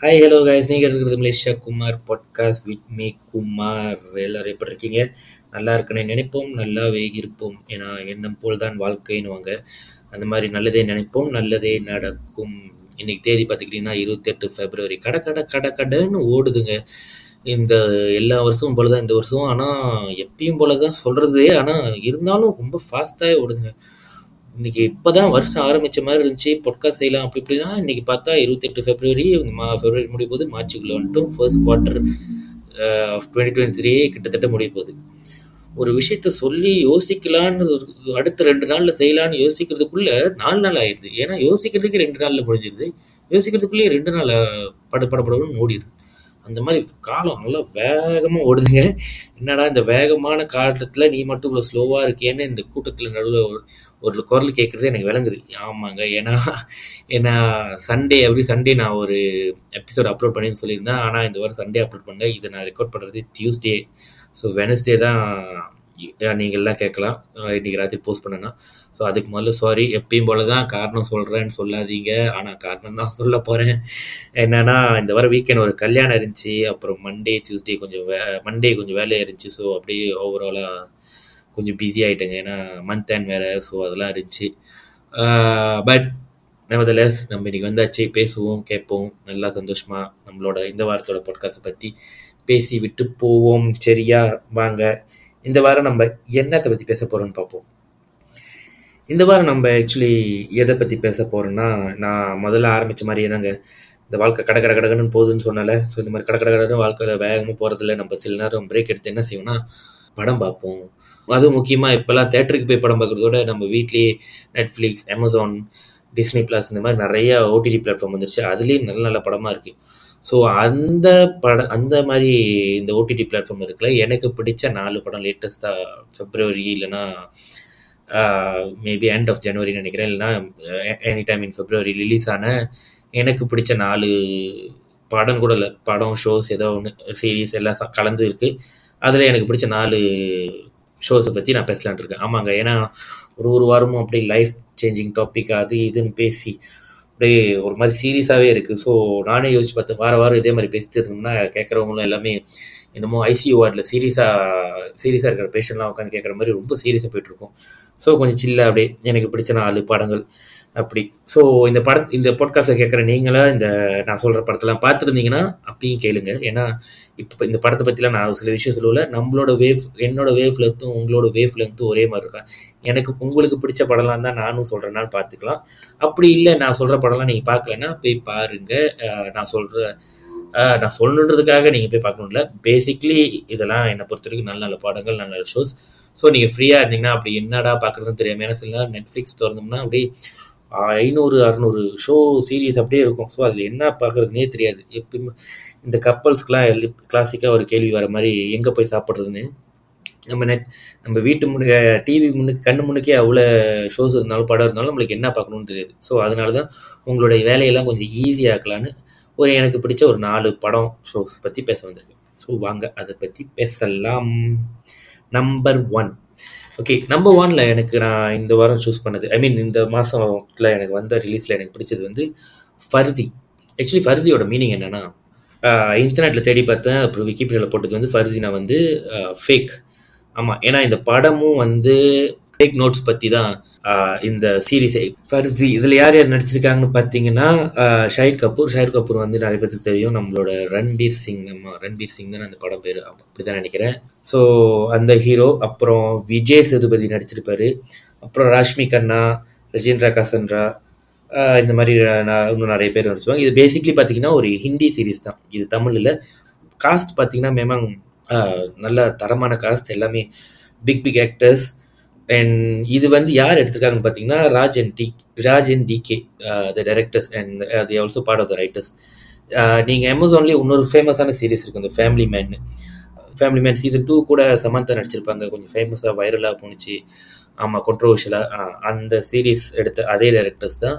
Hi hello guys நீங்கள் இருக்கிறது Malaysia Kumar podcast with me Kumar. எல்லாரும் எப்படி இருக்கீங்க? நல்லா இருக்குன்னு நினைப்போம். நல்லாவே இருப்போம். ஏன்னா எண்ணம் போல் தான் வாழ்க்கைன்னுவாங்க. அந்த மாதிரி நல்லதே நினைப்போம். நல்லதே நடக்கும். இன்னைக்கு தேதி பார்த்துக்கிட்டிங்கன்னா இருபத்தெட்டு ஃபெப்ரவரி கடை கடை கடை கடைன்னு ஓடுதுங்க. இந்த எல்லா வருஷமும் போல தான் இந்த வருஷம். ஆனால் எப்பயும் போல தான் சொல்கிறது ஆனால் இருந்தாலும் ரொம்ப ஃபாஸ்ட்டாகவே ஓடுதுங்க. இன்னைக்கு இப்போதான் வருஷம் ஆரம்பிச்ச மாதிரி இருந்துச்சு. பொட்காஸ்ட் செய்யலாம் அப்படி இப்படின்னா இன்னைக்கு பார்த்தா இருபத்தெட்டு ஃபெப்ரவரி மா ஃபெப்ரவரி முடிய போது மார்ச்சுக்குள்ள வந்துட்டும் first quarter twenty twenty three கிட்டத்தட்ட முடிய போகுது. ஒரு விஷயத்த சொல்லி யோசிக்கலான்னு அடுத்த ரெண்டு நாளில் செய்யலான்னு யோசிக்கிறதுக்குள்ள நாலு நாள் ஆயிடுது. ஏன்னா யோசிக்கிறதுக்கு ரெண்டு நாளில் முடிஞ்சிருது. யோசிக்கிறதுக்குள்ளேயே ரெண்டு நாள் பட பட ஓடிடுது அந்த மாதிரி காலம் நல்லா வேகமாக ஓடுதுங்க. என்னடா இந்த வேகமான காலத்தில் நீ மட்டும் இவ்வளோ ஸ்லோவாக இருக்கேன்னு இந்த கூட்டத்தில் நடுவில் ஒரு ஒரு குரல் கேட்குறது எனக்கு விளங்குது. ஆமாங்க. ஏன்னா ஏன்னா சண்டே எவ்ரி சண்டே நான் ஒரு எபிசோட் அப்லோட் பண்ணின்னு சொல்லியிருந்தேன். ஆனால் இந்த வாரம் சண்டே அப்லோட் பண்ணேன் இதை நான் ரெக்கார்ட் பண்ணுறது டியூஸ்டே ஸோ வெனஸ்டே தான் நீங்கள்லாம் கேட்கலாம். இன்றைக்கி இன்னைக்கு ராத்திரி போஸ்ட் பண்ணேன்னா. ஸோ அதுக்கு முதல்ல சாரி எப்பயும் போல தான் காரணம் சொல்கிறேன்னு சொல்லாதீங்க. ஆனால் காரணம் தான் சொல்ல போகிறேன் என்னென்னா இந்த வாரம் வீக்கெண்ட் ஒரு கல்யாணம் இருந்துச்சு. அப்புறம் மண்டே டியூஸ்டே கொஞ்சம் வே மண்டே கொஞ்சம் வேலையாக இருந்துச்சு. ஸோ அப்படியே ஓவராலாக கொஞ்சம் பிஸி ஆகிட்டேங்க ஏன்னா மந்த் அண்ட் வேறு. ஸோ அதெல்லாம் இருந்துச்சு. பட் நெவதலஸ் நம்ம இன்றைக்கி வந்தாச்சு. பேசுவோம் கேட்போம். நல்லா சந்தோஷமாக நம்மளோட இந்த வாரத்தோட பாட்காஸ்ட்டை பற்றி பேசி விட்டு போவோம். சரியா? வாங்க. இந்த வாரம் நம்ம என்னத்தை பற்றி பேச போகிறோம்னு பார்ப்போம். இந்த வாரம் நம்ம ஆக்சுவலி எதை பற்றி பேச போகிறோம்னா நான் முதல்ல ஆரம்பித்த மாதிரியே தாங்க. இந்த வாழ்க்கை கட கட கடகடன்னு போகுதுன்னு சொன்னால ஸோ இந்த மாதிரி கட கட கடன்னு வாழ்க்கையில் வேகமாக போகிறதில்ல நம்ம சில நேரம் பிரேக் எடுத்து என்ன செய்வோம்னா படம் பார்ப்போம். அதுவும் முக்கியமாக இப்போல்லாம் தேட்டருக்கு போய் படம் பார்க்குறதோட நம்ம வீட்லேயே நெட்ஃப்ளிக்ஸ் அமேசான் டிஸ்னி ப்ளஸ் இந்த மாதிரி நிறைய ஓடிடி பிளாட்ஃபார்ம் வந்துருச்சு. அதுலேயும் நல்ல நல்ல படமாக இருக்குது ஸோ அந்த படம் அந்த மாதிரி இந்த ஓடிடி பிளாட்ஃபார்ம் இருக்குல்ல எனக்கு பிடிச்ச நாலு படம் லேட்டஸ்ட்டாக ஃபெப்ரவரி இல்லைன்னா மேபி எண்ட் ஆஃப் ஜனவரின்னு நினைக்கிறேன். இல்லைன்னா any time in February release ஆன எனக்கு பிடிச்ச நாலு படம் கூட இல்லை. படம் ஷோஸ் ஏதோ ஒன்று சீரீஸ் எல்லாம் கலந்து இருக்கு. அதில் எனக்கு பிடிச்ச நாலு ஷோஸை பற்றி நான் பேசலான் இருக்கேன். ஆமாங்க ஏன்னா ஒரு ஒரு வாரமும் அப்படியே லைஃப் சேஞ்சிங் டாபிக் அது இதுன்னு பேசி அப்படியே ஒரு மாதிரி சீரியஸாகவே இருக்குது ஸோ நானே யோசிச்சு பார்த்தேன் வார வாரம் இதே மாதிரி பேசிட்டு இருந்தோம்னா கேட்குறவங்களும் எல்லாமே என்னமோ ஐசியூ வார்டில் சீரியஸாக சீரியஸாக இருக்கிற பேஷண்ட்லாம் உட்காந்து கேட்குற மாதிரி ரொம்ப சீரியஸாக போயிட்டுருக்கும் ஸோ கொஞ்சம் சில்லாக அப்படியே எனக்கு பிடிச்ச நாலு படங்கள். அப்படி. ஸோ இந்த பட இந்த பாட்காஸ்டை கேட்குற நீங்களா இந்த நான் சொல்கிற படத்தெல்லாம் பார்த்துருந்தீங்கன்னா அப்பயும் கேளுங்க. ஏன்னா இப்போ இந்த படத்தை பற்றிலாம் நான் சில விஷயம் சொல்லல. நம்மளோட வேவ் என்னோட வேவ் லென்த்தும் உங்களோட வேவ் லென்த்தும் ஒரே மாதிரி இருக்கா எனக்கு உங்களுக்கு பிடிச்ச படம்லாம் தான் நானும் சொல்கிறேன்னா பார்த்துக்கலாம். அப்படி இல்லை நான் சொல்கிற படம்லாம் நீங்கள் பார்க்கலன்னா போய் பாருங்கள் நான் சொல்கிற நான் சொல்லணுன்றதுக்காக நீங்கள் போய் பார்க்கணும் இல்லை. பேசிக்லி இதெல்லாம் என்னை பொறுத்த வரைக்கும் நல்ல நல்ல படங்கள் நல்ல நல்ல ஷோஸ் ஸோ நீங்கள் ஃப்ரீயாக இருந்தீங்கன்னா அப்படி என்னடா பார்க்குறதுன்னு தெரியாமல் ஏன்னா சில நேரம் நெட்ஃப்ளிக்ஸ் திறந்தோம்னா அப்படியே ஐநூறு அறநூறு ஷோ சீரீஸ் அப்படியே இருக்கும். ஸோ அதில் என்ன பார்க்குறதுனே தெரியாது. எப்பயுமே இந்த கப்பல்ஸ்க்குலாம் கிளாசிக்காக ஒரு கேள்வி வர மாதிரி எங்கே போய் சாப்பிட்றதுன்னு? நம்ம நெட் நம்ம வீட்டு முன்னுக்கு டிவி முன்னுக்கு கண்ணு முன்னுக்கே அவ்வளோ ஷோஸ் இருந்தாலும் படம் இருந்தாலும் நம்மளுக்கு என்ன பார்க்கணும்னு தெரியாது. ஸோ அதனால தான் உங்களுடைய வேலையெல்லாம் கொஞ்சம் ஈஸியாக்கலான்னு ஒரு எனக்கு பிடிச்ச ஒரு நாலு படம் ஷோஸ் பற்றி பேச வந்திருக்கு ஸோ வாங்க அதை பற்றி பேசலாம். நம்பர் ஒன் ஓகே நம்பர் ஒன்ல எனக்கு நான் இந்த வாரம் சூஸ் பண்ணது ஐ மீன் இந்த மாதத்தில் எனக்கு வந்த ரிலீஸில் எனக்கு பிடிச்சது வந்து ஃபர்சி ஆக்சுவலி ஃபர்சியோட மீனிங் என்னென்னா இன்டர்நெட்டில் தேடி பார்த்தேன் அப்புறம் விக்கிபீடியாவில் போட்டது வந்து ஃபர்சினா வந்து ஃபேக் ஆமாம் ஏன்னா இந்த படமும் வந்து டேக் நோட்ஸ் பற்றி தான் இந்த சீரீஸ் ஃபர்ஸி இதில் யார் யார் நடிச்சிருக்காங்கன்னு பார்த்தீங்கன்னா ஆஹ், ஷாஹித் கபூர். ஷாஹித் கபூர் வந்து நிறைய பேருக்கு தெரியும். நம்மளோட ரன்பீர் சிங் நம்ம ரன்பீர் சிங் தான் அந்த படம் பேர். அப்படி தான் நினைக்கிறேன். ஸோ அந்த ஹீரோ அப்புறம் விஜய் சேதுபதி நடிச்சிருப்பாரு. அப்புறம் ராஷ்மி கண்ணா ரஜேந்திரா கசன்ரா இந்த மாதிரி நான் இன்னும் நிறைய பேர் நடிச்சுவாங்க இது பேசிக்லி பார்த்தீங்கன்னா ஒரு ஹிந்தி சீரிஸ் தான். இது தமிழில். காஸ்ட் பார்த்தீங்கன்னா மேமாங் நல்ல தரமான காஸ்ட் எல்லாமே பிக் பிக் ஆக்டர்ஸ் அண்ட் இது வந்து யார் எடுத்திருக்காங்கன்னு பார்த்தீங்கன்னா Raj and D Raj and DK the directors and the also part of the writers நீங்கள் அமேசான்லேயே இன்னொரு ஃபேமஸான சீரிஸ் இருக்கும் இந்த family man family man season two கூட சமந்தா நடிச்சிருப்பாங்க. கொஞ்சம் ஃபேமஸாக வைரலாக போணுச்சு. ஆமாம் கொண்ட்ரவர்ஷியலாக uh, அந்த சீரிஸ் எடுத்த அதே டைரக்டர்ஸ் தான்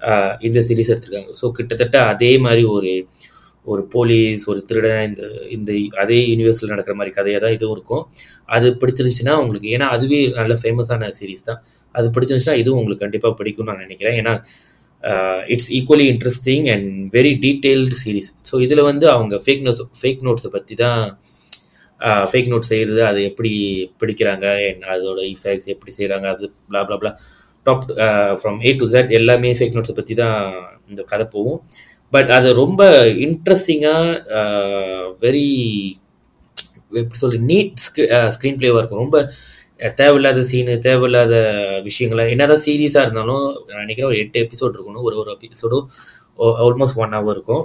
uh, இந்த சீரிஸ் எடுத்திருக்காங்க. ஸோ கிட்டத்தட்ட அதே மாதிரி ஒரு ஒரு போலீஸ் ஒரு திருடன் இந்த இந்த அதே யூனிவர்ஸில் நடக்கிற மாதிரி கதையாக தான் இதுவும் இருக்கும். அது பிடிச்சிருந்துச்சுன்னா உங்களுக்கு ஏன்னா அதுவே நல்ல ஃபேமஸான சீரிஸ் தான். அது பிடிச்சிருந்துச்சுன்னா இதுவும் உங்களுக்கு கண்டிப்பாக பிடிக்கும்னு நான் நினைக்கிறேன். ஏன்னா it's equally interesting and very detailed series so இதில் வந்து அவங்க ஃபேக் நோட்ஸ் ஃபேக் நோட்ஸை பற்றி தான் ஃபேக் நோட்ஸ் செய்கிறது அது எப்படி பிடிக்கிறாங்க and அதோட இஃபெக்ட்ஸ் எப்படி செய்கிறாங்க அது blah blah blah top from A to Z எல்லாமே ஃபேக் நோட்ஸை பற்றி தான் இந்த கதை போகும். பட் அது ரொம்ப இன்ட்ரெஸ்டிங்காக வெரி எப்படி சொல்லி நீட் ஸ்க்ரீன் பிளேவாக இருக்கும். ரொம்ப தேவையில்லாத சீனு தேவையில்லாத விஷயங்களை என்னதான் சீரியஸாக இருந்தாலும் நான் நினைக்கிறேன் ஒரு எட்டு எபிசோட் இருக்கணும் ஒரு ஒரு எபிசோடும் ஆல்மோஸ்ட் ஒன் ஹவர் இருக்கும்.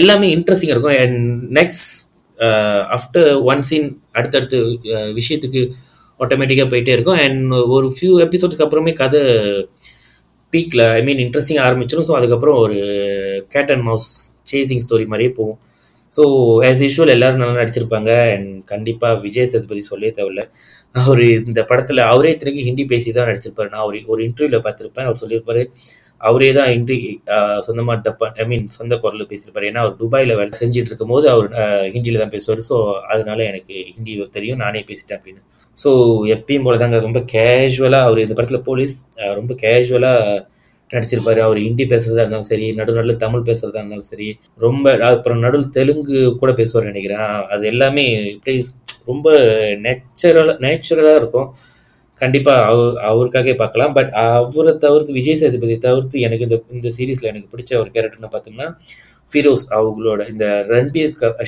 எல்லாமே இன்ட்ரெஸ்டிங்காக இருக்கும். And next after one scene அடுத்தடுத்து விஷயத்துக்கு ஆட்டோமேட்டிக்காக போயிட்டே இருக்கும். அண்ட் ஒரு ஃபியூ எபிசோட்ஸ்க்கு அப்புறமே கதை பீக்கில் ஐ மீன் இன்ட்ரெஸ்டிங் ஆரம்பிச்சிடும் ஸோ அதுக்கப்புறம் ஒரு cat and mouse chasing story மாதிரியே போகும். ஸோ ஆஸ் யூஷுவல் எல்லாரும் நல்லா நடிச்சிருப்பாங்க. அண்ட் கண்டிப்பாக விஜய் சேதுபதி சொல்லவே தேவையில்ல. அவர் இந்த படத்தில் அவரே இத்தனைக்கு ஹிந்தி பேசி தான் நடிச்சிருப்பாரு. நான் ஒரு ஒரு இன்டர்வியூவில் பார்த்துருப்பேன். அவர் சொல்லியிருப்பாரு அவரே தான் ஹிண்டி சொந்தமாக டப்பா ஐ மீன் சொந்த குரலில் பேசியிருப்பார். ஏன்னா அவர் துபாயில் வேலை செஞ்சுட்டு இருக்கும் போது அவர் ஹிந்தியில் தான் பேசுவார். ஸோ அதனால எனக்கு ஹிந்தி தெரியும். நானே பேசிட்டேன் அப்படின்னு. ஸோ எப்பயும் போல தாங்க ரொம்ப கேஷுவலாக அவர் இந்த படத்தில் போலீஸ் ரொம்ப கேஷுவலாக நடிச்சிருப்பாரு. அவர் ஹிந்தி பேசுறதா இருந்தாலும் சரி நடு நடுவில் தமிழ் பேசுறதா இருந்தாலும் சரி ரொம்ப அப்புறம் நடுவில் தெலுங்கு கூட பேசுவார் நினைக்கிறேன். அது எல்லாமே இப்படி ரொம்ப நேச்சுரலாக நேச்சுரலாக இருக்கும். கண்டிப்பாக அவர் அவருக்காகவே பார்க்கலாம். பட் அவரை தவிர்த்து விஜய் சேதுபதி தவிர்த்து எனக்கு இந்த இந்த சீரீஸில் எனக்கு பிடிச்ச ஒரு கேரக்டர்னு பார்த்தோம்னா ஃபிரோஸ் அவங்களோட இந்த ரன்பீர் கப்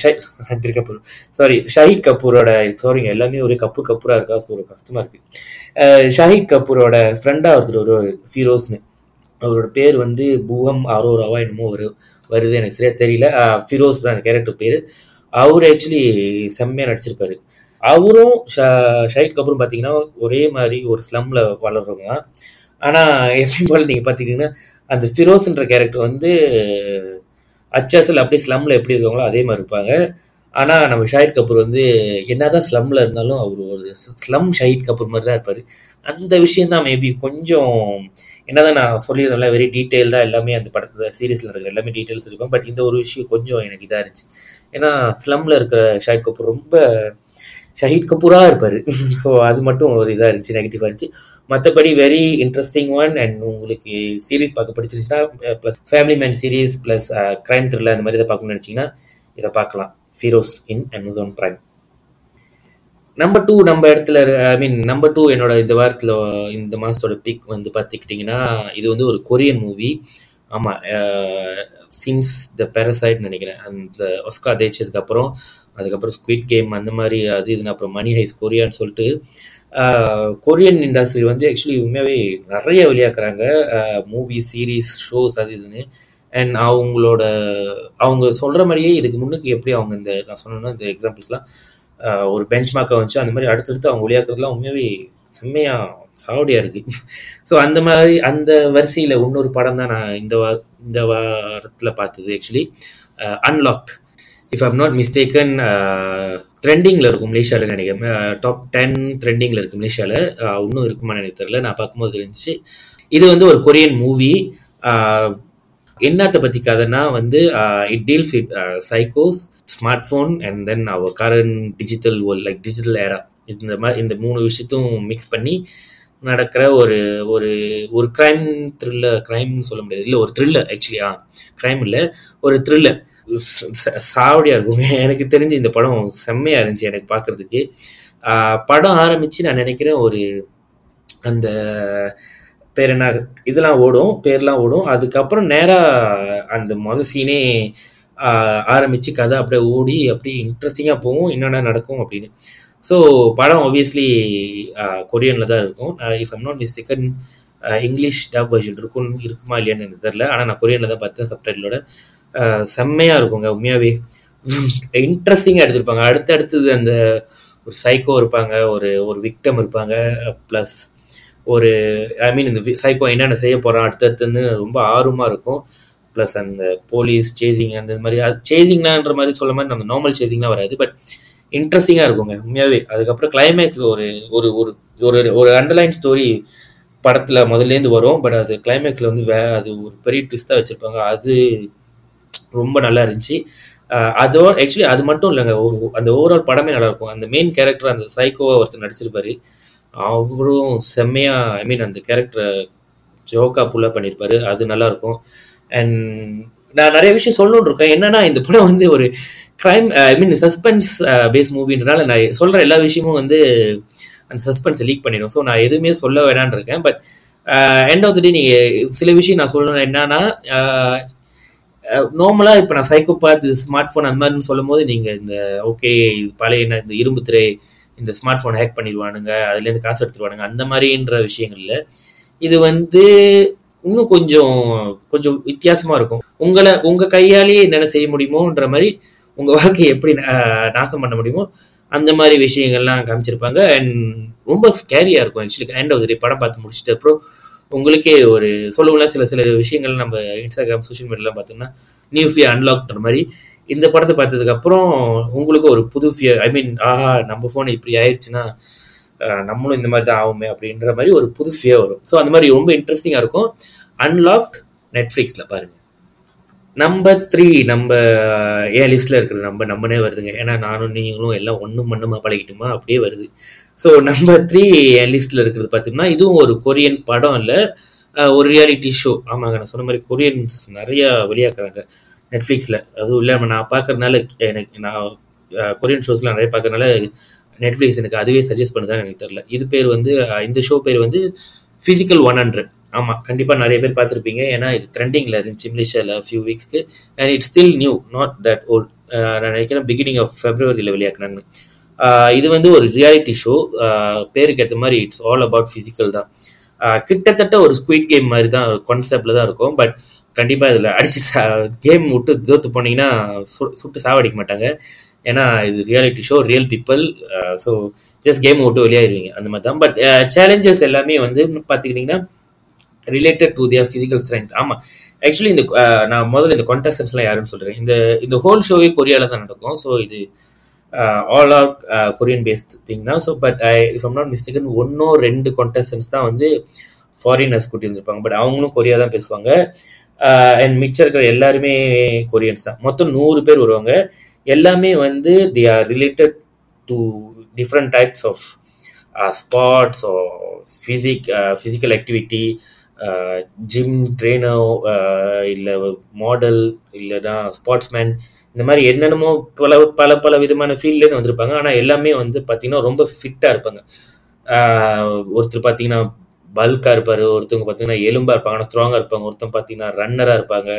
ரன்பீர் கபூர். சாரி ஷாஹித் கபூரோட சாரிங்க எல்லாமே ஒரே கப்பூர் கப்பூராக இருக்கா? ஸோ ஒரு கஷ்டமாக இருக்குது ஷாஹித் கபூரோட ஃப்ரெண்டாக ஒருத்தர் ஒரு ஃபிரோஸ்னு அவரோட பேர் வந்து பூகம் அரோராவா என்னமோ வரு வருது எனக்கு சரியாக தெரியல. ஃபிரோஸ் தான் அந்த கேரக்டர் பேர். அவர் ஆக்சுவலி செம்மையாக நடிச்சிருப்பாரு. அவரும் ஷா- கபூரும் பார்த்தீங்கன்னா ஒரே மாதிரி ஒரு ஸ்லம்ல வளர்றவங்க. தான் ஆனால் எப்படி போல நீங்கள் பார்த்துக்கிட்டிங்கன்னா அந்த ஃபிரோஸ்ன்ற கேரக்டர் வந்து அச்சாசில் அப்படியே ஸ்லம்ல எப்படி இருக்காங்களோ அதே மாதிரி இருப்பாங்க. ஆனால் நம்ம ஷாஹித் கபூர் வந்து என்னதான் ஸ்லம்ல இருந்தாலும் அவர் ஒரு ஸ்லம் ஷாஹித் கபூர் மாதிரி தான் இருப்பார். அந்த விஷயந்தான் மேபி கொஞ்சம் என்னதான் நான் சொல்லியிருந்தேன்ல வெரி டீட்டெயில்டாக எல்லாமே அந்த படத்தில் சீரியஸில் இருக்கிற எல்லாமே டீட்டெயில்ஸ் இருக்கும். பட் இந்த ஒரு விஷயம் கொஞ்சம் எனக்கு இதாக இருந்துச்சு. ஏன்னா ஸ்லம்ல இருக்கிற ஷாஹித் கபூர் ரொம்ப ஷஹீத் கபூராக இருப்பார். ஸோ அது மட்டும் ஒரு இதாக இருந்துச்சு நெகட்டிவாக இருந்துச்சு. மற்றபடி வெரி இன்ட்ரெஸ்டிங் ஒன் அண்ட் உங்களுக்கு சீரிஸ் பார்க்க பிடிச்சிருச்சுன்னா plus family man series plus crime thriller அந்த மாதிரி இதை பார்க்கணும்னு நினச்சிங்கன்னா இதை பார்க்கலாம். Farzi in Amazon Prime number two நம்ம இடத்துல ஐ மீன் நம்பர் டூ என்னோட இந்த வாரத்தில் இந்த மாதத்தோட பிக் வந்து பார்த்துக்கிட்டிங்கன்னா இது வந்து ஒரு கொரியன் மூவி ஆமாம் சின்ஸ் த பேரசைட் நினைக்கிறேன். அந்த ஒஸ்கா ஜெயிச்சதுக்கப்புறம் அதுக்கப்புறம் ஸ்குவிட் கேம் அந்த மாதிரி அது இதுன்னு அப்புறம் மணி ஹைஸ் கொரியான்னு சொல்லிட்டு கொரியன் இண்டஸ்ட்ரி வந்து ஆக்சுவலி உண்மையாகவே நிறைய வெளியாக்குறாங்க. மூவி சீரீஸ் ஷோஸ் அது இதுன்னு. அண்ட் அவங்களோட அவங்க சொல்கிற மாதிரியே இதுக்கு முன்னுக்கு எப்படி அவங்க இந்த நான் சொன்னேன்னா இந்த எக்ஸாம்பிள்ஸ்லாம் ஒரு பெஞ்ச் மார்க்கை வச்சு அந்த மாதிரி அடுத்தடுத்து அவங்க வெளியாக்குறதுலாம் உண்மையாகவே செம்மையாக சாவடியாக இருக்குது ஸோ அந்த மாதிரி அந்த வரிசையில் இன்னொரு படம் தான் நான் இந்த வா இந்த வாரத்தில் பார்த்தது actually unlocked if I'm not mistaken ட்ரெண்டிங்கில் இருக்கும் மலேசியாவில் நினைக்கிறேன்? டாப் டென் ட்ரெண்டிங்கில் இருக்கும் மலேசியாவில் uh, இன்னும் இருக்குமான்னு எனக்கு தெரியல. நான் பார்க்கும்போது இருந்துச்சு இது வந்து ஒரு கொரியன் மூவி uh, என்னத்தை பற்றி கதைன்னா வந்து it deals with சைக்கோஸ் smart phone and then our current digital world like digital era இந்த மாதிரி இந்த மூணு விஷயத்தும் மிக்ஸ் பண்ணி நடக்கிற ஒரு ஒரு ஒரு க்ரைம் த்ரில்லர் க்ரைம்னு சொல்ல முடியாது. இல்லை ஒரு த்ரில்லர் ஆக்சுவலி ஆ க்ரைம் இல்லை ஒரு த்ரில்லர் சாவடியாக இருக்கும் எனக்கு தெரிஞ்சு இந்த படம் செம்மையாக இருந்துச்சு எனக்கு பார்க்குறதுக்கு படம் ஆரம்பித்து நான் நினைக்கிறேன் ஒரு அந்த பேர் என்ன இதெல்லாம் ஓடும் பேர்லாம் ஓடும். அதுக்கப்புறம் நேராக அந்த மொதல் சீனே ஆரம்பித்து கதை அப்படியே ஓடி அப்படி இன்ட்ரெஸ்டிங்காக போகும் என்னென்ன நடக்கும் அப்படின்னு. ஸோ படம் ஆப்வியஸ்லி கொரியனில் தான் இருக்கும். If I'm not second English dub version இருக்கும் இருக்குமா இல்லையான்னு எனக்கு தெரில ஆனால் நான் கொரியனில் தான் பார்த்தேன் சப்டைட்டிலோட செம்மையாக இருக்குங்க உண்மையாகவே இன்ட்ரெஸ்டிங்காக எடுத்திருப்பாங்க. அடுத்தடுத்தது அந்த ஒரு சைக்கோ இருப்பாங்க ஒரு ஒரு விக்டம் இருப்பாங்க ப்ளஸ் ஒரு ஐ மீன் இந்த சைக்கோ என்னென்ன செய்ய போகிறான் அடுத்தடுத்துன்னு ரொம்ப ஆர்வமாக இருக்கும். ப்ளஸ் அந்த போலீஸ் சேசிங் அந்த மாதிரி அது சேசிங்னான்ற மாதிரி சொல்ல மாதிரி நம்ம நார்மல் சேசிங்லாம் வராது பட் இன்ட்ரெஸ்டிங்காக இருக்குங்க உண்மையாகவே அதுக்கப்புறம் கிளைமேக்ஸில் ஒரு ஒரு ஒரு ஒரு ஒரு அண்டர்லைன் ஸ்டோரி படத்தில் முதல்லேருந்து வரும் பட் அது கிளைமேக்ஸில் வந்து வே அது ஒரு பெரிய ட்விஸ்ட்டாக வச்சுருப்பாங்க. அது ரொம்ப நல்லா இருந்துச்சு. அதோ ஆக்சுவலி அது மட்டும் இல்லைங்க. அந்த ஓவரால் படமே நல்லாயிருக்கும் அந்த மெயின் கேரக்டர் அந்த சைக்கோவா ஒருத்தர் நடிச்சிருப்பாரு. அவரும் செம்மையாக ஐ மீன் அந்த கேரக்டரை ஜோக்கா புல்லாக பண்ணியிருப்பாரு அது நல்லாயிருக்கும் அண்ட் நான் நிறைய விஷயம் சொல்லணும்னு இருக்கேன். என்னன்னா இந்த படம் வந்து ஒரு crime I mean suspense base மூவின்றனால நான் சொல்கிற எல்லா விஷயமும் வந்து அந்த சஸ்பென்ஸை லீக் பண்ணிடும். ஸோ நான் எதுவுமே சொல்ல வேணான்னு இருக்கேன். But end of the day நீங்கள் சில விஷயம் நான் சொல்லணும் என்னன்னா நார்மலா இப்போ நான் சைக்கோபாத் ஸ்மார்ட் ஃபோன் அந்த மாதிரி சொல்லும் போது நீங்கள் இந்த ஓகே இது பழைய என்ன இந்த இரும்பு திரை இந்த ஸ்மார்ட் ஃபோன் ஹேக் பண்ணிடுவானுங்க அதுலேருந்து காசு எடுத்துருவானுங்க அந்த மாதிரின்ற விஷயங்கள்ல இது வந்து இன்னும் கொஞ்சம் கொஞ்சம் வித்தியாசமா இருக்கும். உங்களை உங்க கையாலேயே என்னென்ன செய்ய முடியுமோன்ற மாதிரி உங்க வாழ்க்கையை எப்படி நாசம் பண்ண முடியுமோ அந்த மாதிரி விஷயங்கள்லாம் காமிச்சிருப்பாங்க. அண்ட் ரொம்ப ஸ்கேரியா இருக்கும் ஆக்சுவலி எண்ட் ஆஃப் படம் பார்த்து முடிச்சிட்டு அப்புறம் உங்களுக்கே ஒரு சொல்லுவோம்ல சில சில விஷயங்கள் நம்ம இன்ஸ்டாகிராம் சோஷியல் மீடியாலாம் பார்த்தோம்னா நியூ ஃபியர் அன்லாக்ன்ற மாதிரி. இந்த படத்தை பார்த்ததுக்கு அப்புறம் உங்களுக்கு ஒரு புது ஃபியர் ஐ மீன் ஆஹா நம்ம ஃபோன் இப்படி ஆயிடுச்சுன்னா நம்மளும் இந்த மாதிரி தான் ஆகுமே அப்படின்ற மாதிரி ஒரு புது ஃபியர் வரும். ஸோ அந்த மாதிரி ரொம்ப இன்ட்ரெஸ்டிங்காக இருக்கும். அன்லாக் நெட்ஃப்ளிக்ஸில் பாருங்க. நம்பர் த்ரீ நம்ம ஏன் லிஸ்ட்ல இருக்கிற நம்ம நம்மனே வருதுங்க. ஏன்னா நானும் நீங்களும் எல்லாம் ஒன்றும் மண்ணுமா பழகிட்டுமா? அப்படியே வருது. ஸோ நம்பர் த்ரீ என் லிஸ்ட்ல இருக்கிறது பார்த்தீங்கன்னா இதுவும் ஒரு கொரியன் படம் இல்லை. ஒரு ரியாலிட்டி ஷோ ஆமாங்க நான் சொன்ன மாதிரி கொரியன்ஸ் நிறைய வெளியாக்குறாங்க நெட்ஃப்ளிக்ஸில் அதுவும் இல்லாமல் நான் பார்க்கறதுனால எனக்கு நான் கொரியன் ஷோஸ்லாம் நிறைய பார்க்கறதுனால நெட்ஃப்ளிக்ஸ் எனக்கு அதுவே சஜஸ்ட் பண்ணுதான்னு எனக்கு தெரில இது பேர் வந்து இந்த ஷோ பேர் வந்து ஃபிசிக்கல் ஒன் ஹண்ட்ரட் ஆமாம் கண்டிப்பாக நிறைய பேர் பார்த்துருப்பீங்க. ஏன்னா இது ட்ரெண்டிங்கில் இருந்துச்சு மலேசியாவில் few வீக்ஸ்க்கு and it's still new not that old நான் நினைக்கிறேன் பிகினிங் ஆஃப் ஃபெப்ரவரியில் வெளியாக்குனாங்க. இது வந்து ஒரு ரியாலிட்டி ஷோ பேருக்கு ஏற்ற மாதிரி இட்ஸ் ஆல் அபவுட் ஃபிசிக்கல் தான். கிட்டத்தட்ட ஒரு ஸ்குவிட் கேம் மாதிரி தான் கான்செப்டில் தான் இருக்கும். பட் கண்டிப்பாக இதில் அடிச்சு கேம் விட்டு தோத்து போனீங்கன்னா சு- சுட்டு சாவடிக்க மாட்டாங்க. ஏன்னா இது reality show real people so just game விட்டு வெளியாயிருவீங்க. அந்த மாதிரி தான். பட் சேலஞ்சஸ் எல்லாமே வந்து பார்த்துக்கிட்டிங்கன்னா related to their physical strength ஆமாம் ஆக்சுவலி இந்த நான் முதல்ல இந்த கான்டெஸ்டன்ஸ்லாம் யாருன்னு சொல்கிறேன் இந்த இந்த ஹோல் ஷோவே கொரியாவில் தான் நடக்கும். ஸோ இது all are Korean based thing தான் so but I if I'm not mistaken ஒன்னோ ரெண்டு கான்டெஸ்டன்ஸ் தான் வந்து ஃபாரினர்ஸ் கூட்டி வந்திருப்பாங்க பட் அவங்களும் கொரியா தான் பேசுவாங்க. Uh, அண்ட் மிச்சம் இருக்கிற எல்லாருமே கொரியன்ஸ் தான். மொத்தம் நூறு பேர் வருவாங்க. எல்லாமே வந்து they are related to different types of sports physique physical activity gym trainer இல்லை மாடல் இல்லைன்னா ஸ்போர்ட்ஸ்மேன் இந்த மாதிரி என்னென்னமோ பல பல பல விதமான ஃபீல்ட்லேருந்து வந்திருப்பாங்க. ஆனால் எல்லாமே வந்து பார்த்தீங்கன்னா ரொம்ப ஃபிட்டாக இருப்பாங்க. ஒருத்தர் பார்த்தீங்கன்னா பல்காக இருப்பார் ஒருத்தவங்க பார்த்தீங்கன்னா எலும்பாக இருப்பாங்க ஆனால் ஸ்ட்ராங்காக இருப்பாங்க. ஒருத்தன் பார்த்தீங்கன்னா ரன்னராக இருப்பாங்க.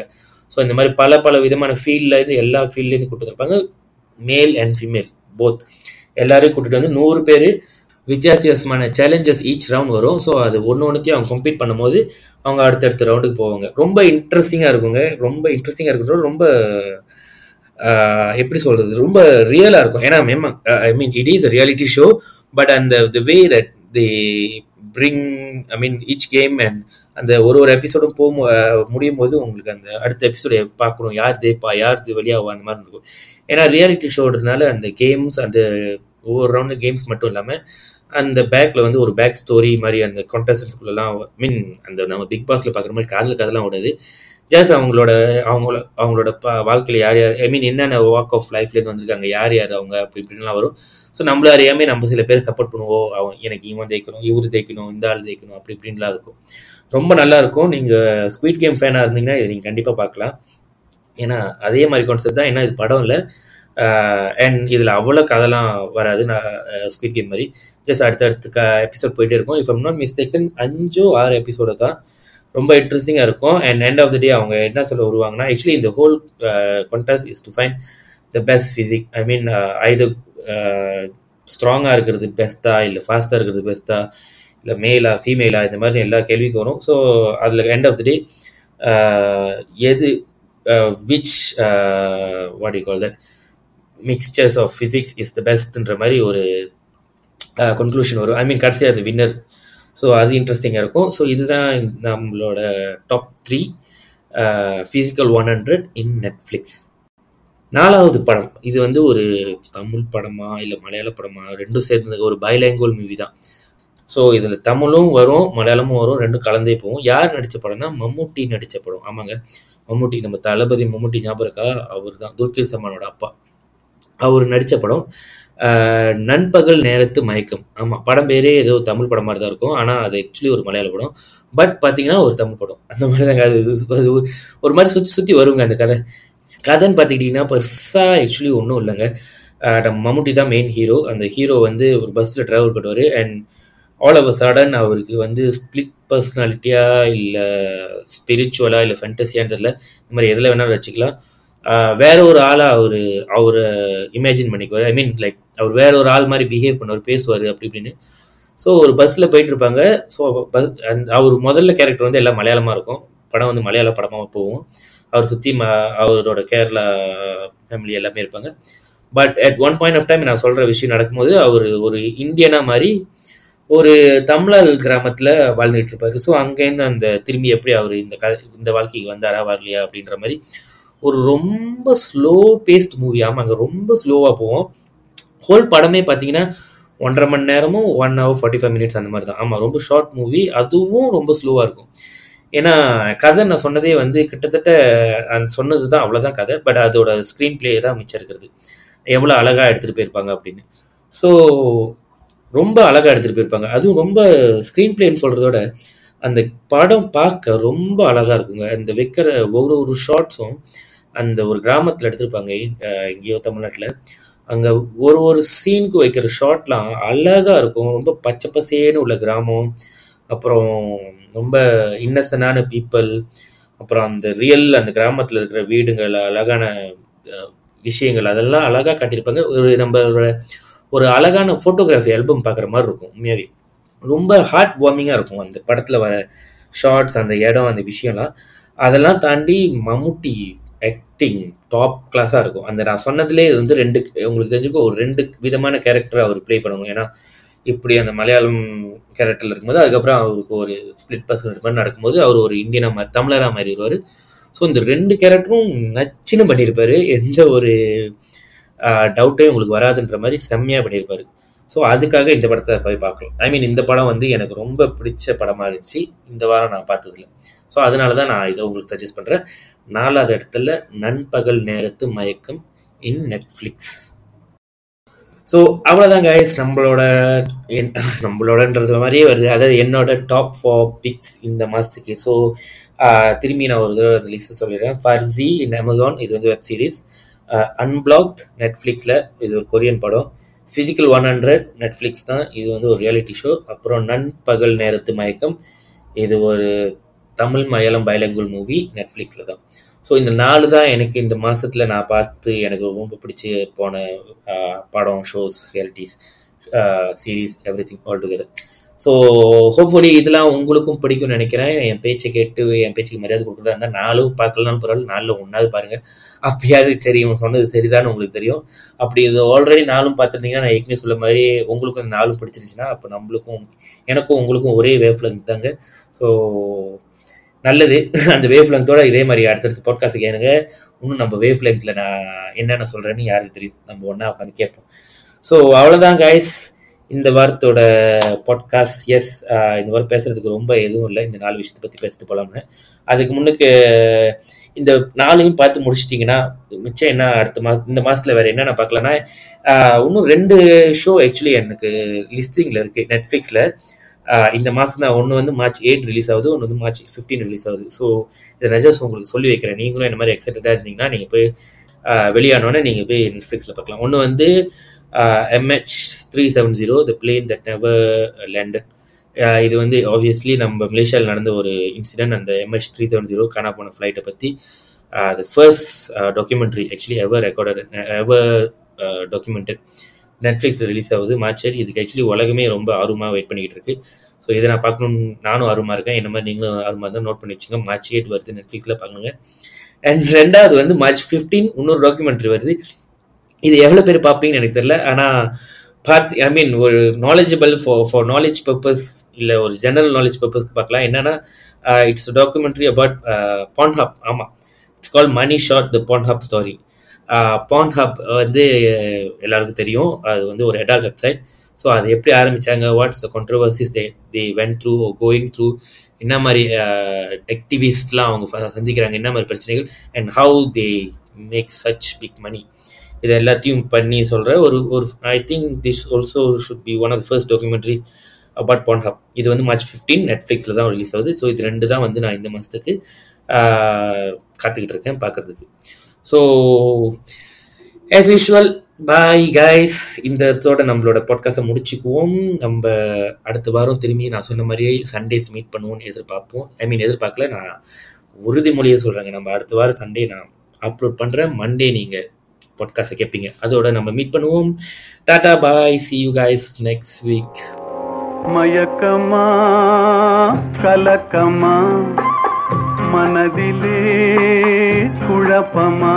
ஸோ இந்த மாதிரி பல பல விதமான ஃபீல்ட்லேருந்து எல்லா ஃபீல்ட்லேருந்து கூப்பிட்டு இருப்பாங்க மேல் அண்ட் ஃபீமேல் போத் எல்லாரையும் கூட்டிட்டு வந்து நூறு பேர் வித்தியாசமான சேலஞ்சஸ் ஈச் ரவுண்ட் வரும். ஸோ அது ஒன்று ஒன்றுத்தையும் அவங்க கம்ப்ளீட் பண்ணும்போது அவங்க அடுத்தடுத்த ரவுண்டுக்கு போவாங்க. ரொம்ப இன்ட்ரெஸ்டிங்காக இருக்குங்க. ரொம்ப இன்ட்ரெஸ்டிங்காக இருக்கிறது ரொம்ப எப்படி சொல்றது? ரொம்ப ரியலாக இருக்கும். ஏன்னா ma'am I mean it is reality show but அந்த the way that they bring I mean each game and அந்த ஒரு ஒரு எபிசோடும் போ முடியும் போது உங்களுக்கு அந்த அடுத்த எபிசோட பார்க்கணும். யார் தேப்பா யார் இது வெளியாகும் அந்த மாதிரி இருக்கும். ஏன்னா ரியாலிட்டி ஷோன்றதுனால அந்த கேம்ஸ் அந்த ஒவ்வொரு ரவுண்டு கேம்ஸ் மட்டும் இல்லாமல் அந்த பேக்கில் வந்து ஒரு பேக் ஸ்டோரி மாதிரி அந்த கான்டெஸ்டன்ஸ்குள்ளெல்லாம் மீன் அந்த நம்ம பிக் பாஸில் பார்க்குற மாதிரி காதல் கதெல்லாம் ஓடாது. ஜஸ்ட் அவங்களோட அவங்கள அவங்களோட வாழ்க்கையில் யார் யார் ஐ மீன் என்னென்ன வாக் ஆஃப் லைஃப்லேருந்து வந்திருக்காங்க யார் யார் அவங்க அப்படி இப்படின்லாம் வரும். ஸோ நம்மள அறியாமே நம்ம சில பேர் சப்போர்ட் பண்ணுவோம். அவன் எனக்கு இவன் தேய்க்கணும் இவர் தேய்க்கணும் இந்த ஆள் தேய்க்கணும் அப்படி இப்படின்லாம் இருக்கும். ரொம்ப நல்லா இருக்கும். நீங்கள் ஸ்வீட் கேம் ஃபேனாக இருந்தீங்கன்னா இதை நீங்கள் கண்டிப்பாக பார்க்கலாம். ஏன்னா அதே மாதிரி கான்செப்ட் தான். ஏன்னா இது படம் இல்லை. அண்ட் இதில் அவ்வளோ கதைலாம் வராது. நான் ஸ்குவிட் கேம் மாதிரி. ஜஸ்ட் அடுத்த க எபிசோட் போயிட்டே இருக்கும். இஃப் எம் நாட் மிஸ்டேக்கன் அஞ்சோ ஆறு எபிசோடு தான் ரொம்ப இன்ட்ரெஸ்டிங்காக இருக்கும். And end of the day அவங்க என்ன சொல்ல வருவாங்கன்னா ஆக்சுவலி இந்த whole contest is to find the best physique I mean ஐது ஸ்ட்ராங்காக இருக்கிறது பெஸ்ட்டா இல்லை ஃபாஸ்ட்டாக இருக்கிறது பெஸ்ட்டா இல்லை மேலா ஃபீமேலா இந்த மாதிரி எல்லா கேள்விக்கும் வரும். ஸோ அதில் எண்ட் ஆஃப் த டே எது which what you call that mixtures of physics is the பெஸ்ட்ன்ற மாதிரி ஒரு uh, கன்க்ளூஷன் வரும். ஐ மீன் கடைசியாக அது வின்னர் ஸோ அது இன்ட்ரெஸ்டிங்காக இருக்கும். ஸோ இதுதான் நம்மளோட top three physical one hundred in Netflix நாலாவது படம். இது வந்து ஒரு தமிழ் படமா இல்லை மலையாள படமா ரெண்டும் சேர்ந்த ஒரு பைலாங்குவல் மூவி தான். ஸோ இதில் தமிழும் வரும் மலையாளமும் வரும் ரெண்டும் கலந்தே போகும். யார் நடித்த படம்னா மம்முட்டி நடித்த படம். ஆமாங்க. மம்முட்டி நம்ம தளபதி மம்முட்டி ஞாபகம் இருக்கா? அவர் தான் துல்கீர் சமானோட அப்பா. அவர் நடித்த படம் நண்பகல் நேரத்து மயக்கம். ஆமாம் படம் பேரே ஏதோ தமிழ் படம் மாதிரி தான் இருக்கும். ஆனால் அது ஆக்சுவலி ஒரு மலையாள படம். பட் பார்த்தீங்கன்னா ஒரு தமிழ் படம். அந்த மாதிரி தாங்க அது அது ஒரு- மாதிரி சுற்றி சுற்றி வருங்க அந்த கதை. கதைன்னு பார்த்துக்கிட்டிங்கன்னா பெருசாக ஆக்சுவலி ஒன்றும் இல்லைங்க. நம்ம மம்முட்டி தான் மெயின் ஹீரோ அந்த ஹீரோ வந்து ஒரு பஸ்ஸில் ட்ராவல் பண்ணுவார். And all of a sudden அவருக்கு வந்து ஸ்பிளிட் பர்சனாலிட்டியாக இல்லை ஸ்பிரிச்சுவலாக இல்லை ஃபென்டசியான்னு தெரியல. இந்த மாதிரி எதில் வேணாலும் வச்சுக்கலாம். வேற ஒரு ஆளாக அவர் அவரை இமேஜின் பண்ணிக்குவார். ஐ மீன் லைக் அவர் வேற ஒரு ஆள் மாதிரி பிஹேவ் பண்ணுவார் பேசுவார் அப்படி இப்படின்னு. ஸோ ஒரு பஸ்ஸில் போயிட்டு இருப்பாங்க. ஸோ பஸ் அவர் முதல்ல கேரக்டர் வந்து எல்லாம் மலையாளமாக இருக்கும். படம் வந்து மலையாள படமாக போகும். அவர் சுற்றி அவரோட கேரளா ஃபேமிலி எல்லாமே இருப்பாங்க. But at one point of time நான் சொல்கிற விஷயம் நடக்கும்போது அவர் ஒரு இந்தியனா மாதிரி ஒரு தமிழர் கிராமத்தில் வாழ்ந்துட்டு இருப்பாரு. ஸோ அங்கேருந்து அந்த திரும்பி எப்படி அவர் இந்த க இந்த வாழ்க்கைக்கு வந்தாரா வரலையா அப்படின்ற மாதிரி ஒரு ரொம்ப ஸ்லோ பேஸ்ட் மூவி ஆமாங்க ரொம்ப ஸ்லோவாக போவோம் ஹோல் படமே பார்த்தீங்கன்னா ஒன்றரை மணி நேரமும் one hour forty five minutes அந்த மாதிரி தான். ஆமாம் ரொம்ப ஷார்ட் மூவி அதுவும் ரொம்ப ஸ்லோவாக இருக்கும். ஏன்னா கதை நான் சொன்னதே வந்து கிட்டத்தட்ட அந்த சொன்னது தான் அவ்வளோதான் கதை. பட் அதோட ஸ்க்ரீன் பிளே தான் மிச்சம் இருக்கிறது. எவ்வளோ அழகாக எடுத்துகிட்டு போயிருப்பாங்க அப்படின்னு. ஸோ ரொம்ப அழகாக எடுத்துகிட்டு போயிருப்பாங்க. அதுவும் ரொம்ப ஸ்க்ரீன் பிளேன்னு சொல்கிறதோட அந்த படம் பார்க்க ரொம்ப அழகாக இருக்குங்க. அந்த வைக்கிற ஒரு ஒரு ஷார்ட்ஸும் அந்த ஒரு கிராமத்தில் எடுத்திருப்பாங்க இங்கேயோ எங்கேயோ தமிழ்நாட்டில். அங்கே ஒரு ஒரு சீனுக்கு வைக்கிற ஷாட்லாம் அழகாக இருக்கும். ரொம்ப பச்சை பசேன்னு உள்ள கிராமம். அப்புறம் ரொம்ப இன்னசென்டான பீப்புள் அப்புறம் அந்த ரியல் அந்த கிராமத்தில் இருக்கிற வீடுகள் அழகான விஷயங்கள் அதெல்லாம் அழகாக காட்டியிருப்பாங்க. ஒரு நம்மளோட ஒரு அழகான ஃபோட்டோகிராஃபி ஆல்பம் பார்க்குற மாதிரி இருக்கும் உண்மையாகவே ரொம்ப ஹார்ட் வார்மிங்காக இருக்கும் அந்த படத்தில் வர ஷார்ட்ஸ் அந்த இடம் அந்த விஷயம்லாம். அதெல்லாம் தாண்டி மம்முட்டி ஆக்டிங் டாப் கிளாஸாக இருக்கும். அந்த நான் சொன்னதுலேயே இது வந்து ரெண்டு உங்களுக்கு தெரிஞ்சுக்கோ ஒரு ரெண்டு விதமான கேரக்டர் அவர் ப்ளே பண்ணுவோம் ஏன்னா இப்படி அந்த மலையாளம் கேரக்டரில் இருக்கும்போது அதுக்கப்புறம் அவருக்கு ஒரு ஸ்பிளிட் பர்சன் மாதிரி நடக்கும்போது அவர் ஒரு இந்தியனாக மாதிரி தமிழராக மாறிடுவார். ஸோ இந்த ரெண்டு கேரக்டரும் நச்சுன்னு பண்ணியிருப்பார். எந்த ஒரு டவுட்டையும் உங்களுக்கு வராதுன்ற மாதிரி செம்மையாக பண்ணியிருப்பார். ஸோ அதுக்காக இந்த படத்தை போய் பார்க்கலாம். ஐ மீன் இந்த படம் வந்து எனக்கு ரொம்ப பிடிச்ச படமாக இருந்துச்சு. இந்த வாரம் நான் பார்த்ததில்ல. ஸோ அதனால தான் நான் இதை உங்களுக்கு சஜஸ்ட் பண்ணுறேன் நாலாவது இடத்துல நண்பகல் நேரத்து மயக்கம் இன் நெட்ஃப்ளிக்ஸ் ஸோ அவ்வளோதான் கைஸ் நம்மளோட என் நம்மளோடன்றது மாதிரியே வருது. அதாவது என்னோட டாப் ஃபார் பிக்ஸ் இந்த மாதத்துக்கு ஸோ திரும்பி நான் ஒரு தடவை அந்த லிஸ்ட் சொல்லிடுறேன். ஃபர்ஸி இன் அமேசான் இது வந்து வெப் சீரிஸ் அன்பிளாக்ட் நெட்ஃப்ளிக்ஸில் இது ஒரு கொரியன் படம். ஃபிசிக்கல் ஒன் ஹண்ட்ரட் நெட்ஃப்ளிக்ஸ் தான். இது வந்து ஒரு ரியாலிட்டி ஷோ அப்புறம் நண்பகல் நேரத்து மயக்கம். இது ஒரு தமிழ் மலையாளம் பைலங்குல் மூவி நெட்ஃப்ளிக்ஸில் தான் ஸோ இந்த நாலு தான் எனக்கு இந்த மாதத்தில் நான் பார்த்து எனக்கு ரொம்ப பிடிச்சி போன படம் shows realities series everything all together so hopefully இதெல்லாம் உங்களுக்கும் பிடிக்கும்னு நினைக்கிறேன். என் பேச்சை கேட்டு என் பேச்சுக்கு மரியாதை கொடுக்குறதா இருந்தால் நாலும் பார்க்கலனாலும் பரவாயில்ல. நாலில் ஒன்றாவது பாருங்கள் அப்பயாவது சரி இவன் சொன்னது சரிதான் உங்களுக்கு தெரியும். அப்படி இது ஆல்ரெடி நாலும் பார்த்துருந்தீங்கன்னா நான் ஏற்கனவே சொல்ல மாதிரி உங்களுக்கும் இந்த நாலும் பிடிச்சிருச்சுன்னா அப்போ நம்மளுக்கும் எனக்கும் உங்களுக்கும் ஒரே வேஃப்ல இருந்தாங்க ஸோ நல்லது. அந்த வேவ் லெங்க்தோட இதே மாதிரி அடுத்தடுத்து பாட்காஸ்ட் கேளுங்க. இன்னும் நம்ம வேவ் லெங்க்ல நான் என்னென்ன சொல்கிறேன்னு யாருக்கு தெரியும். நம்ம ஒன்றா உட்காந்து கேட்போம். ஸோ அவ்வளோதான் கைஸ் இந்த வாரத்தோட பாட்காஸ்ட் எஸ் இந்த வாரம் பேசுறதுக்கு ரொம்ப எதுவும் இல்லை. இந்த நாலு விஷயத்தை பற்றி பேசிட்டு போகலாம்னு அதுக்கு முன்னுக்கு இந்த நாளையும் பார்த்து முடிச்சிட்டிங்கன்னா மிச்சம் என்ன அடுத்த மா இந்த மாதத்தில் வேறு என்னென்ன பார்க்கலன்னா இன்னும் ரெண்டு ஷோ ஆக்சுவலி எனக்கு லிஸ்டிங்கில் இருக்குது நெட்ஃப்ளிக்ஸில் இந்த மாதம் தான் ஒன்று வந்து மார்ச் எயிட் ரிலீஸ் ஆகுது ஒன்று வந்து மார்ச் ஃபிஃப்டீன் ரிலீஸ் ஆகுது. ஸோ இதை நெஜஸ் உங்களுக்கு சொல்லி வைக்கிறேன். நீங்களும் இந்த மாதிரி எக்ஸைட்டடாக இருந்தீங்கன்னா நீங்கள் போய் ஆஹ் வெளியானோடனே நீங்கள் போய் நெட்ஃப்ளிக்ஸில் பார்க்கலாம். ஒன்று வந்து MH three seven zero the plane that never landed இது வந்து ஆப்வியஸ்லி நம்ம மலேசியாவில் நடந்த ஒரு இன்சிடென்ட் அந்த எம்ஹெச் த்ரீ செவன் ஜீரோ காணா போன ஃப்ளைட்டை பற்றி the first documentary actually ever recorded ever documented நெட்ஃப்ளிக்ஸில் ரிலீஸ் ஆகுது. மார்ச் இது இதுக்கு ஆக்சுவலி உலகமே ரொம்ப ஆர்வமாக வெயிட் பண்ணிக்கிட்டு இருக்கு. ஸோ இதை நான் பார்க்கணும்னு நானும் ஆர்வமாக இருக்கேன். என்ன மாதிரி நீங்களும் ஆர்வமாக தான் நோட் பண்ணி வச்சுங்க மார்ச் எயிட் வருது நெட்ஃப்ளிக்ஸில் பார்க்கணுங்க. அண்ட் ரெண்டாவது வந்து மார்ச் ஃபிஃப்டீன் இன்னொரு டாக்குமெண்ட்ரி வருது. இது எவ்வளோ பேர் பார்ப்பீங்கன்னு எனக்கு தெரியல. ஆனால் பார்த்து ஐ மீன் ஒரு knowledgeable for for knowledge purpose இல்லை ஒரு ஜெனரல் நாலேஜ் பர்பஸ்க்கு பார்க்கலாம். என்னன்னா இட்ஸ் டாக்குமெண்ட்ரி அபவுட் பான்ஹப் ஆமாம் it's called money shot the Pornhub story Pornhub வந்து எல்லாருக்கும் தெரியும். அது வந்து ஒரு ஹெடால் வெப்சைட் ஸோ அது எப்படி ஆரம்பிச்சாங்க? What's the controversies they the when through going through என்ன மாதிரி ஆக்டிவிஸ்ட்லாம் அவங்க சந்திக்கிறாங்க? என்ன மாதிரி பிரச்சனைகள்? And how they make such big money இது எல்லாத்தையும் பண்ணி சொல்கிற ஒரு ஒரு I think this also should be one of first documentary about Pornhub இது வந்து மார்ச் ஃபிஃப்டீன் நெட்ஃப்ளிக்ஸில் தான் ரிலீஸ் ஆகுது. ஸோ இது ரெண்டு தான் வந்து நான் இந்த மாதத்துக்கு காத்துக்கிட்டு இருக்கேன் பார்க்குறதுக்கு. So as usual bye guys இந்த இடத்தோட நம்மளோட பாட்காஸ்ட்டை முடிச்சுக்குவோம். நம்ம அடுத்த வாரம் திரும்பி நான் சொன்ன மாதிரியே சண்டேஸ் மீட் பண்ணுவோம்னு எதிர்பார்ப்போம். ஐ மீன் எதிர்பார்க்கல நான் உறுதிமொழியை சொல்கிறேங்க நம்ம அடுத்த வாரம் சண்டே நான் அப்லோட் பண்ணுறேன் மண்டே நீங்கள் பாட்காஸ்ட்டை கேட்பீங்க அதோட நம்ம மீட் பண்ணுவோம். Tata bye see you guys next week மயக்கமா கலக்கமா. மனதிலே குழப்பமா?